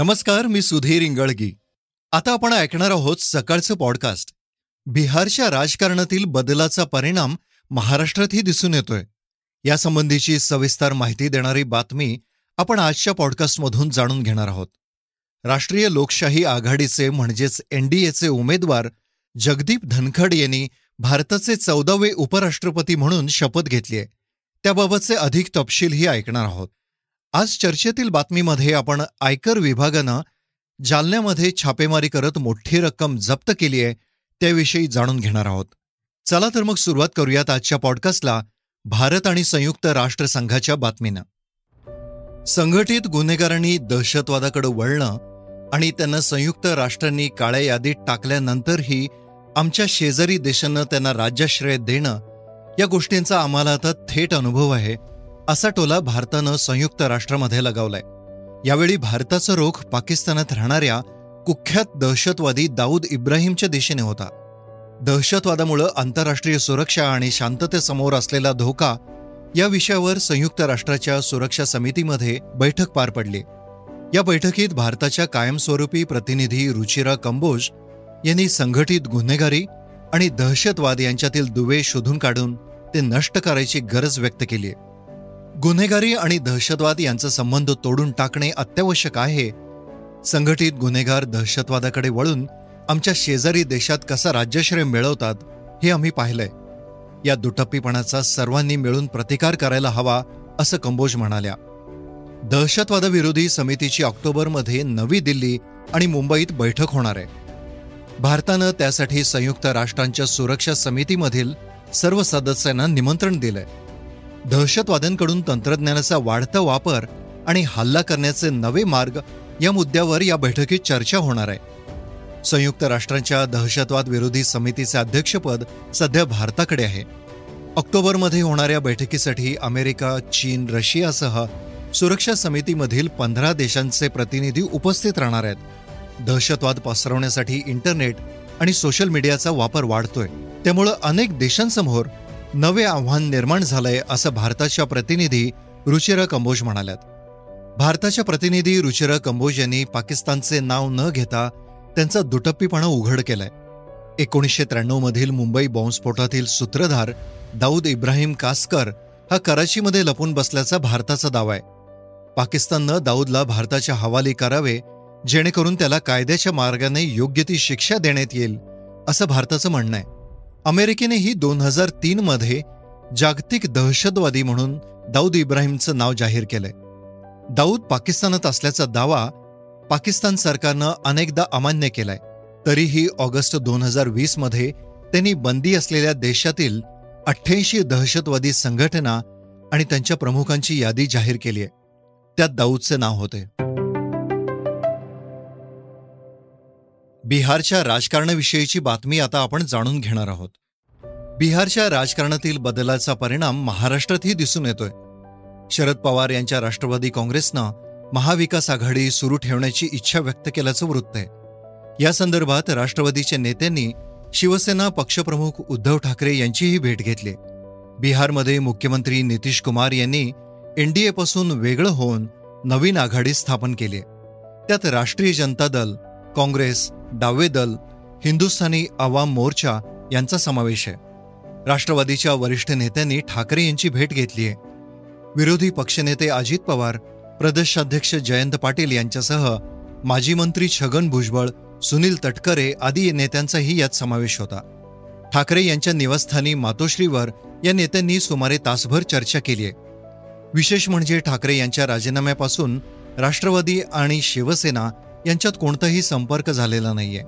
नमस्कार मी सुधीर इंगळगी. आता आपण ऐकणार आहोत सकाळचं पॉडकास्ट बिहारच्या राजकारणातील बदलाचा परिणाम महाराष्ट्रातही दिसून येतोय. यासंबंधीची सविस्तर माहिती देणारी बातमी आपण आजच्या पॉडकास्टमधून जाणून घेणार आहोत. राष्ट्रीय लोकशाही आघाडीचे म्हणजेच एनडीएचे उमेदवार जगदीप धनखड यांनी भारताचे चौदावे उपराष्ट्रपती म्हणून शपथ घेतली आहे त्याबाबतचे अधिक तपशीलही ऐकणार आहोत. आज चर्चेतील बातमीमध्ये आपण आयकर विभागानं जालन्यामध्ये छापेमारी करत मोठी रक्कम जप्त केली आहे त्याविषयी जाणून घेणार आहोत. चला तर मग सुरुवात करूयात आजच्या पॉडकास्टला भारत आणि संयुक्त राष्ट्रसंघाच्या बातमीनं. संघटित गुन्हेगारांनी दहशतवादाकडे वळणं आणि त्यांना संयुक्त राष्ट्रांनी काळ्या यादीत टाकल्यानंतरही आमच्या शेजारी देशांना त्यांना राज्याश्रय देणं या गोष्टींचा आम्हाला आता थेट अनुभव आहे. असा टोला भारतानं संयुक्त राष्ट्रामध्ये लगावलाय. यावेळी भारताचा रोख पाकिस्तानात राहणाऱ्या कुख्यात दहशतवादी दाऊद इब्राहिमच्या दिशेने होता. दहशतवादामुळं आंतरराष्ट्रीय सुरक्षा आणि शांततेसमोर असलेला धोका या विषयावर संयुक्त राष्ट्राच्या सुरक्षा समितीमध्ये बैठक पार पडली. या बैठकीत भारताच्या कायमस्वरूपी प्रतिनिधी रुचिरा कंबोज यांनी संघटित गुन्हेगारी आणि दहशतवाद यांच्यातील दुवे शोधून काढून ते नष्ट करायची गरज व्यक्त केली आहे. गुन्हेगारी आणि दहशतवाद यांचा संबंध तोडून टाकणे अत्यावश्यक आहे. संघटित गुन्हेगार दहशतवादाकडे वळून आमच्या शेजारी देशात कसा राज्याश्रय मिळवतात हे आम्ही पाहिलंय. या दुटप्पीपणाचा सर्वांनी मिळून प्रतिकार करायला हवा असं कंबोज म्हणाल्या. दहशतवादाविरोधी समितीची ऑक्टोबरमध्ये नवी दिल्ली आणि मुंबईत बैठक होणार आहे. भारतानं त्यासाठी संयुक्त राष्ट्रांच्या सुरक्षा समितीमधील सर्व सदस्यांना निमंत्रण दिलंय. दहशतवाद्यांकडून तंत्रज्ञानाचा वाढता वापर आणि हल्ला करण्याचे नवे मार्ग या मुद्द्यावर या बैठकीत चर्चा होणार आहे. संयुक्त राष्ट्रांच्या दहशतवाद विरोधी समितीचे अध्यक्षपद सध्या भारताकडे आहे. ऑक्टोबरमध्ये होणाऱ्या बैठकीसाठी अमेरिका चीन रशियासह सुरक्षा समितीमधील पंधरा देशांचे प्रतिनिधी उपस्थित राहणार आहेत. दहशतवाद पसरवण्यासाठी इंटरनेट आणि सोशल मीडियाचा वापर वाढतोय. त्यामुळं अनेक देशांसमोर नवे आव्हान निर्माण झालंय असं भारताच्या प्रतिनिधी रुचिरा कंबोज म्हणाल्यात. भारताच्या प्रतिनिधी रुचिरा कंबोज यांनी पाकिस्तानचे नाव न घेता त्यांचा दुटप्पीपणा उघड केलाय. एकोणीसशे त्र्याण्णवमधील मुंबई बॉम्बस्फोटातील सूत्रधार दाऊद इब्राहिम कास्कर हा कराचीमध्ये लपून बसल्याचा भारताचा दावा आहे. पाकिस्ताननं दाऊदला भारताच्या हवाली करावे जेणेकरून त्याला कायद्याच्या मार्गाने योग्य ती शिक्षा देण्यात येईल असं भारताचं म्हणणं आहे. अमेरिकेनेही दोन हजार तीन मध्ये जागतिक दहशतवादी म्हणून दाऊद इब्राहिमचं नाव जाहीर केलंय. दाऊद पाकिस्तानात असल्याचा दावा पाकिस्तान सरकारनं अनेकदा अमान्य केलाय. तरीही ऑगस्ट दोन हजार वीसमध्ये त्यांनी बंदी असलेल्या देशातील अठ्ठ्याऐंशी दहशतवादी संघटना आणि त्यांच्या प्रमुखांची यादी जाहीर केली आहे त्यात दाऊदचे नाव होते बिहारच्या राजकारणाविषयीची बातमी आता आपण जाणून घेणार आहोत. बिहारच्या राजकारणातील बदलाचा परिणाम महाराष्ट्रातही दिसून येतोय. शरद पवार यांच्या राष्ट्रवादी काँग्रेसनं महाविकास आघाडी सुरू ठेवण्याची इच्छा व्यक्त केल्याचं वृत्त आहे. या संदर्भात राष्ट्रवादीच्या नेत्यांनी शिवसेना पक्षप्रमुख उद्धव ठाकरे यांचीही भेट घेतली. बिहारमध्ये मुख्यमंत्री नितीश कुमार यांनी एनडीएपासून वेगळं होऊन नवीन आघाडी स्थापन केली. त्यात राष्ट्रीय जनता दल काँग्रेस डावे दल हिंदुस्थानी आवाम मोर्चा यांचा समावेश आहे. राष्ट्रवादीच्या वरिष्ठ नेत्यांनी ठाकरे यांची भेट घेतली आहे. विरोधी पक्षनेते अजित पवार प्रदेशाध्यक्ष जयंत पाटील यांच्यासह माजी मंत्री छगन भुजबळ सुनील तटकरे आदी नेत्यांचाही यात समावेश होता. ठाकरे यांच्या निवासस्थानी मातोश्रीवर या नेत्यांनी सुमारे तासभर चर्चा केली आहे. विशेष म्हणजे ठाकरे यांच्या राजीनाम्यापासून राष्ट्रवादी आणि शिवसेना यांच्यात कोणताही संपर्क झालेला नाहीये.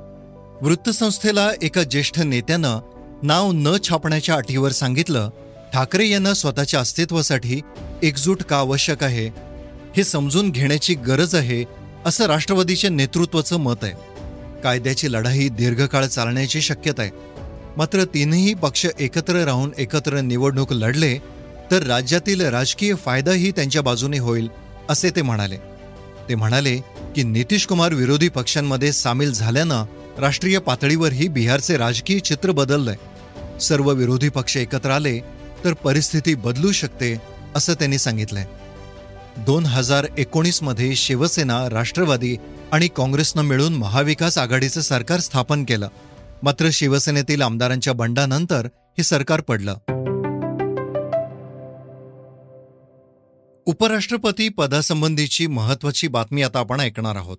वृत्तसंस्थेला एका ज्येष्ठ नेत्यानं नाव न छापण्याच्या अटीवर सांगितलं ठाकरे यांना स्वतःच्या अस्तित्वासाठी एकजूट का आवश्यक आहे हे समजून घेण्याची गरज आहे असं राष्ट्रवादीच्या नेतृत्वाचं मत आहे. कायद्याची लढाई दीर्घकाळ चालण्याची शक्यता आहे. मात्र तीनही पक्ष एकत्र राहून एकत्र निवडणूक लढले तर राज्यातील राजकीय फायदाही त्यांच्या बाजूने होईल असे ते म्हणाले. ते म्हणाले की नितीश कुमार विरोधी पक्षांमध्ये सामील झाल्यानं राष्ट्रीय पातळीवरही बिहारचे राजकीय चित्र बदललंय. सर्व विरोधी पक्ष एकत्र आले तर परिस्थिती बदलू शकते असं त्यांनी सांगितलंय. दोन हजार एकोणीसमध्ये शिवसेना राष्ट्रवादी आणि काँग्रेसनं मिळून महाविकास आघाडीचं सरकार स्थापन केलं. मात्र शिवसेनेतील आमदारांच्या बंडानंतर हे सरकार पडलं. उपराष्ट्रपती पदासंबंधीची महत्वाची बातमी आता आपण ऐकणार आहोत.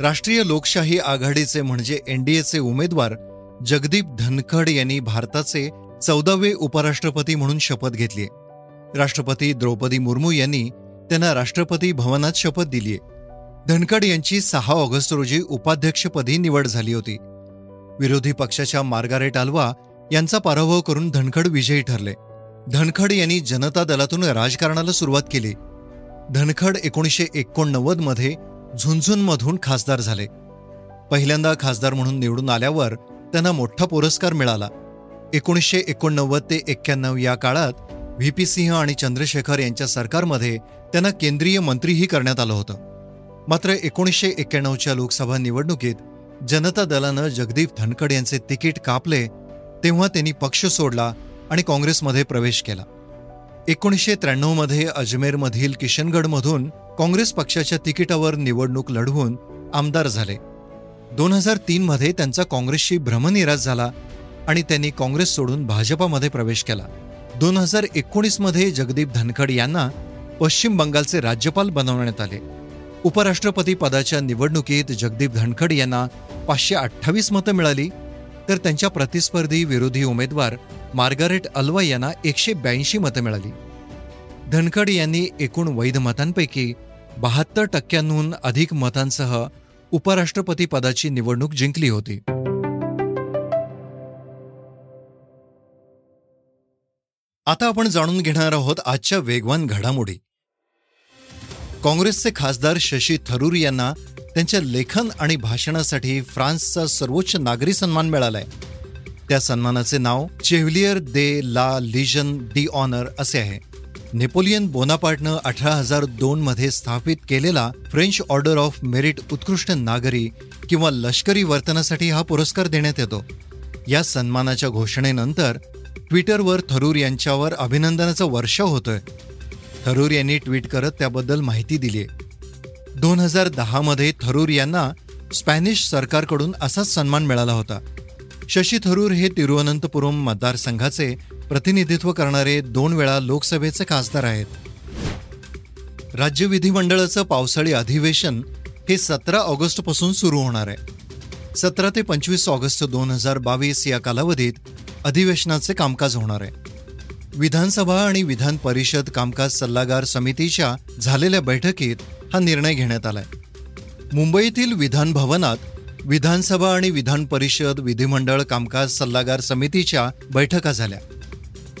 राष्ट्रीय लोकशाही आघाडीचे म्हणजे एनडीएचे उमेदवार जगदीप धनखड यांनी भारताचे चौदावे उपराष्ट्रपती म्हणून शपथ घेतली राष्ट्रपती द्रौपदी मुर्मू यांनी त्यांना राष्ट्रपती भवनात शपथ दिलीय धनखड यांची सहा ऑगस्ट रोजी उपाध्यक्षपदी निवड झाली होती. विरोधी पक्षाच्या मार्गारेट आल्वा यांचा पराभव करून धनखड विजयी ठरले. धनखड यांनी जनता दलातून राजकारणाला सुरुवात केली. धनखड एकोणीसशे एकोणनव्वदमध्ये झुंझुनमधून खासदार झाले. पहिल्यांदा खासदार म्हणून निवडून आल्यावर त्यांना मोठा पुरस्कार मिळाला. एकोणीसशे एकोणनव्वद ते एक्क्याण्णव या काळात व्ही. पी. सिंह आणि चंद्रशेखर यांच्या सरकारमध्ये त्यांना केंद्रीय मंत्रीही करण्यात आलं होतं. मात्र एकोणीसशे एक्क्याण्णवच्या लोकसभा निवडणुकीत जनता दलानं जगदीप धनखड यांचे तिकीट कापले तेव्हा त्यांनी पक्ष सोडला आणि काँग्रेसमध्ये प्रवेश केला. एकोणीसशे त्र्याण्णवमध्ये अजमेरमधील किशनगडमधून काँग्रेस पक्षाच्या तिकिटावर निवडणूक लढवून आमदार झाले. दोन हजार तीनमध्ये त्यांचा काँग्रेसशी भ्रमनिराश झाला आणि त्यांनी काँग्रेस सोडून भाजपामध्ये प्रवेश केला. दोन हजार एकोणीसमध्ये जगदीप धनखड यांना पश्चिम बंगालचे राज्यपाल बनवण्यात आले. उपराष्ट्रपती पदाच्या निवडणुकीत जगदीप धनखड यांना पाचशे अठ्ठावीस मतं मिळाली तर त्यांच्या प्रतिस्पर्धी विरोधी उमेदवार मार्गारेट अल्वा यांना एकशे ब्याऐंशी मतं मिळाली. धनखड यांनी एकूण वैध मतांपैकी बहात्तर टक्क्यांहून अधिक मतांसह उपराष्ट्रपती पदाची निवडणूक जिंकली होती. आता आपण जाणून घेणार आहोत आजच्या वेगवान घडामोडी. काँग्रेसचे खासदार शशी थरूर यांना त्यांच्या लेखन आणि भाषणासाठी फ्रान्सचा सर्वोच्च नागरी सन्मान मिळालाय. त्या सन्मानाचे नाव चेव्हलियर दे ला लिजन डी ऑनर असे आहे. नेपोलियन बोनापार्टनं अठरा हजार दोन मध्ये स्थापित केलेला फ्रेंच ऑर्डर ऑफ मेरिट उत्कृष्ट नागरी किंवा लष्करी वर्तनासाठी हा पुरस्कार देण्यात येतो. या सन्मानाच्या घोषणेनंतर ट्विटरवर थरूर यांच्यावर अभिनंदनाचा वर्षाव होतोय. थरूर यांनी ट्विट करत त्याबद्दल माहिती दिली आहे दोन हजार दहामध्ये थरूर यांना स्पॅनिश सरकारकडून असाच सन्मान मिळाला होता. शशी थरूर हे तिरुवनंतपुरम मतदारसंघाचे प्रतिनिधित्व करणारे दोन वेळा लोकसभेचे खासदार आहेत. राज्य विधिमंडळाचं पावसाळी अधिवेशन हे सतरा ऑगस्टपासून सुरू होणार आहे. सतरा ते पंचवीस ऑगस्ट दोन हजार बावीस या कालावधीत अधिवेशनाचे कामकाज होणार आहे. विधानसभा आणि विधान परिषद कामकाज सल्लागार समितीच्या झालेल्या बैठकीत हा निर्णय घेण्यात आलाय. मुंबईतील विधान भवनात विधानसभा आणि विधान परिषद विधिमंडळ कामकाज सल्लागार समितीच्या बैठका झाल्या.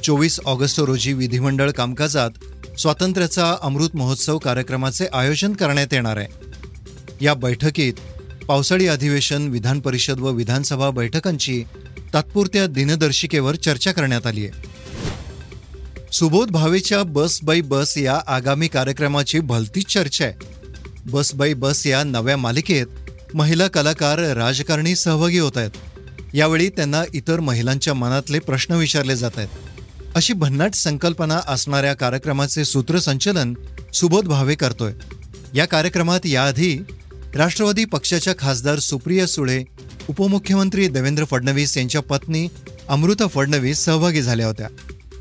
चोवीस ऑगस्ट रोजी विधिमंडळ कामकाजात स्वातंत्र्याचा अमृत महोत्सव कार्यक्रमाचे आयोजन करण्यात येणार आहे. या बैठकीत पावसाळी अधिवेशन विधान परिषद व विधानसभा बैठकांची तात्पुरत्या दिनदर्शिकेवर चर्चा करण्यात आली आहे. सुबोध भावेच्या बस बाई बस या आगामी कार्यक्रमाची भलतीच चर्चा आहे. बस बाई बस या नव्या मालिकेत महिला कलाकार राजकारणी सहभागी होत आहेत. यावेळी त्यांना इतर महिलांच्या मनातले प्रश्न विचारले जात आहेत. अशी भन्नाट संकल्पना असणाऱ्या कार्यक्रमाचे सूत्रसंचलन सुबोध भावे करतोय. या कार्यक्रमात याआधी राष्ट्रवादी पक्षाच्या खासदार सुप्रिया सुळे उपमुख्यमंत्री देवेंद्र फडणवीस यांच्या पत्नी अमृता फडणवीस सहभागी झाल्या होत्या.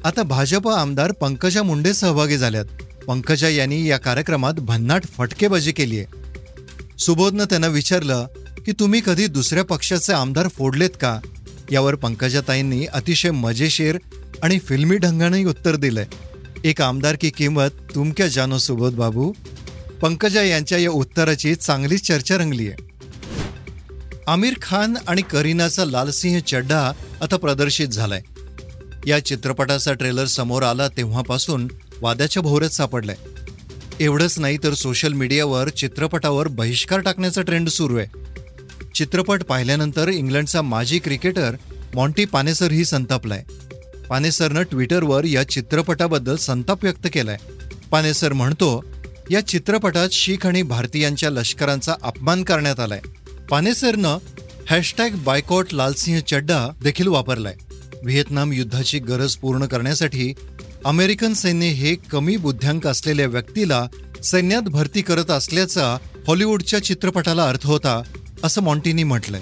आता भाजप आमदार पंकजा मुंडे सहभागी झाल्यात. पंकजा यांनी या कार्यक्रमात भन्नाट फटकेबाजी केली आहे. सुबोधनं त्यांना विचारलं की तुम्ही कधी दुसऱ्या पक्षाचे आमदार फोडलेत का? यावर पंकजाताईंनी अतिशय मजेशीर आणि फिल्मी ढंगाने उत्तर दिलंय. एक आमदार की किंमत तुमक्या जानो सुबोध बाबू? पंकजा यांच्या या उत्तराची चांगलीच चर्चा रंगली आहे. आमिर खान आणि करीनाचा लालसिंह चड्डा आता प्रदर्शित झालाय. या चित्रपटाचा ट्रेलर समोर आला तेव्हापासून वादाच्या भोवऱ्यात सापडलाय. एवढंच नाही तर सोशल मीडियावर चित्रपटावर बहिष्कार टाकण्याचा ट्रेंड सुरू आहे. चित्रपट पाहिल्यानंतर इंग्लंडचा माजी क्रिकेटर मॉन्टी पानेसरही संतापलाय. पानेसरनं ट्विटरवर या चित्रपटाबद्दल संताप व्यक्त केलाय. पानेसर म्हणतो या चित्रपटात शीख आणि भारतीयांच्या लष्करांचा अपमान करण्यात आलाय. पानेसरनं हॅशटॅग बायकॉट लालसिंह चड्डा देखील वापरलाय. व्हिएतनाम युद्धाची गरज पूर्ण करण्यासाठी अमेरिकन सैन्य हे कमी बुद्ध्यांक असलेल्या व्यक्तीला सैन्यात भरती करत असल्याचा हॉलिवूडच्या चित्रपटाला अर्थ होता असं मॉन्टीनी म्हटलंय.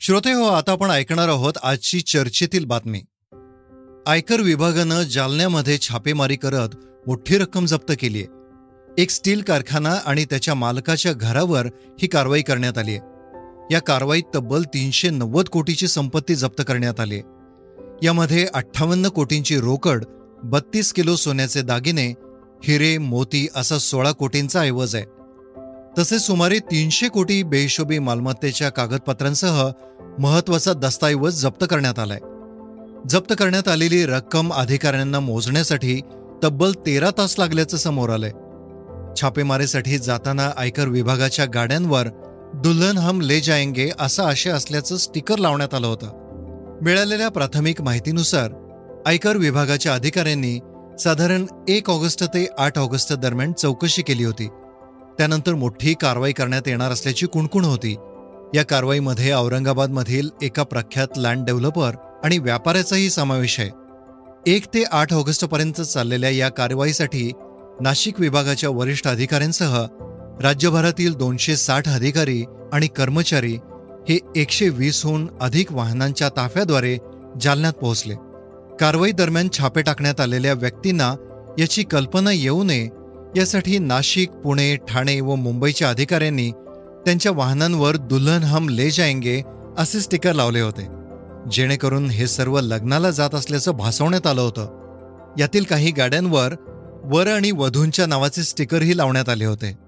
श्रोते हो आता आपण ऐकणार आहोत आजची चर्चेतील बातमी. आयकर विभागानं जालन्यामध्ये छापेमारी करत मोठी रक्कम जप्त केली आहे एक स्टील कारखाना आणि त्याच्या मालकाच्या घरावर ही कारवाई करण्यात आली आहे या कारवाईत तब्बल तीनशे नव्वद कोटीची संपत्ती जप्त करण्यात आली. यामध्ये अठ्ठावन्न कोटींची रोकड बत्तीस किलो सोन्याचे दागिने हिरे मोती असा सोळा कोटींचा ऐवज आहे. तसेच सुमारे तीनशे कोटी बेहिशोबी मालमत्तेच्या कागदपत्रांसह महत्त्वाचा दस्तऐवज जप्त करण्यात आलाय. जप्त करण्यात आलेली रक्कम अधिकाऱ्यांना मोजण्यासाठी तब्बल तेरा तास लागल्याचं समोर आलंय. छापेमारीसाठी जाताना आयकर विभागाच्या गाड्यांवर दुल्हन हम ले जायंगे असा आशय असल्याचं स्टिकर लावण्यात आलं होतं. मिळालेल्या प्राथमिक माहितीनुसार आयकर विभागाच्या अधिकाऱ्यांनी साधारण एक ऑगस्ट ते आठ ऑगस्ट दरम्यान चौकशी केली होती. त्यानंतर मोठी कारवाई करण्यात येणार असल्याची कुणकुण होती. या कारवाईमध्ये औरंगाबादमधील एका प्रख्यात लँड डेव्हलपर आणि व्यापाऱ्याचाही समावेश आहे. एक ते आठ ऑगस्टपर्यंत चाललेल्या या कारवाईसाठी नाशिक विभागाच्या वरिष्ठ अधिकाऱ्यांसह राज्यभरातील दोनशे साठ अधिकारी आणि कर्मचारी हे एकशे वीसहून अधिक वाहनांच्या ताफ्याद्वारे जालन्यात पोहोचले. कारवाई दरम्यान छापे टाकण्यात आलेल्या व्यक्तींना याची कल्पना येऊ नये यासाठी नाशिक पुणे ठाणे व मुंबईच्या अधिकाऱ्यांनी त्यांच्या वाहनांवर दुल्हन हम ले जायंगे असे स्टिकर लावले होते. जेणेकरून हे सर्व लग्नाला जात असल्याचं भासवण्यात आलं होतं. यातील काही गाड्यांवर वर आणि वधूंच्या नावाचे स्टिकरही लावण्यात आले होते.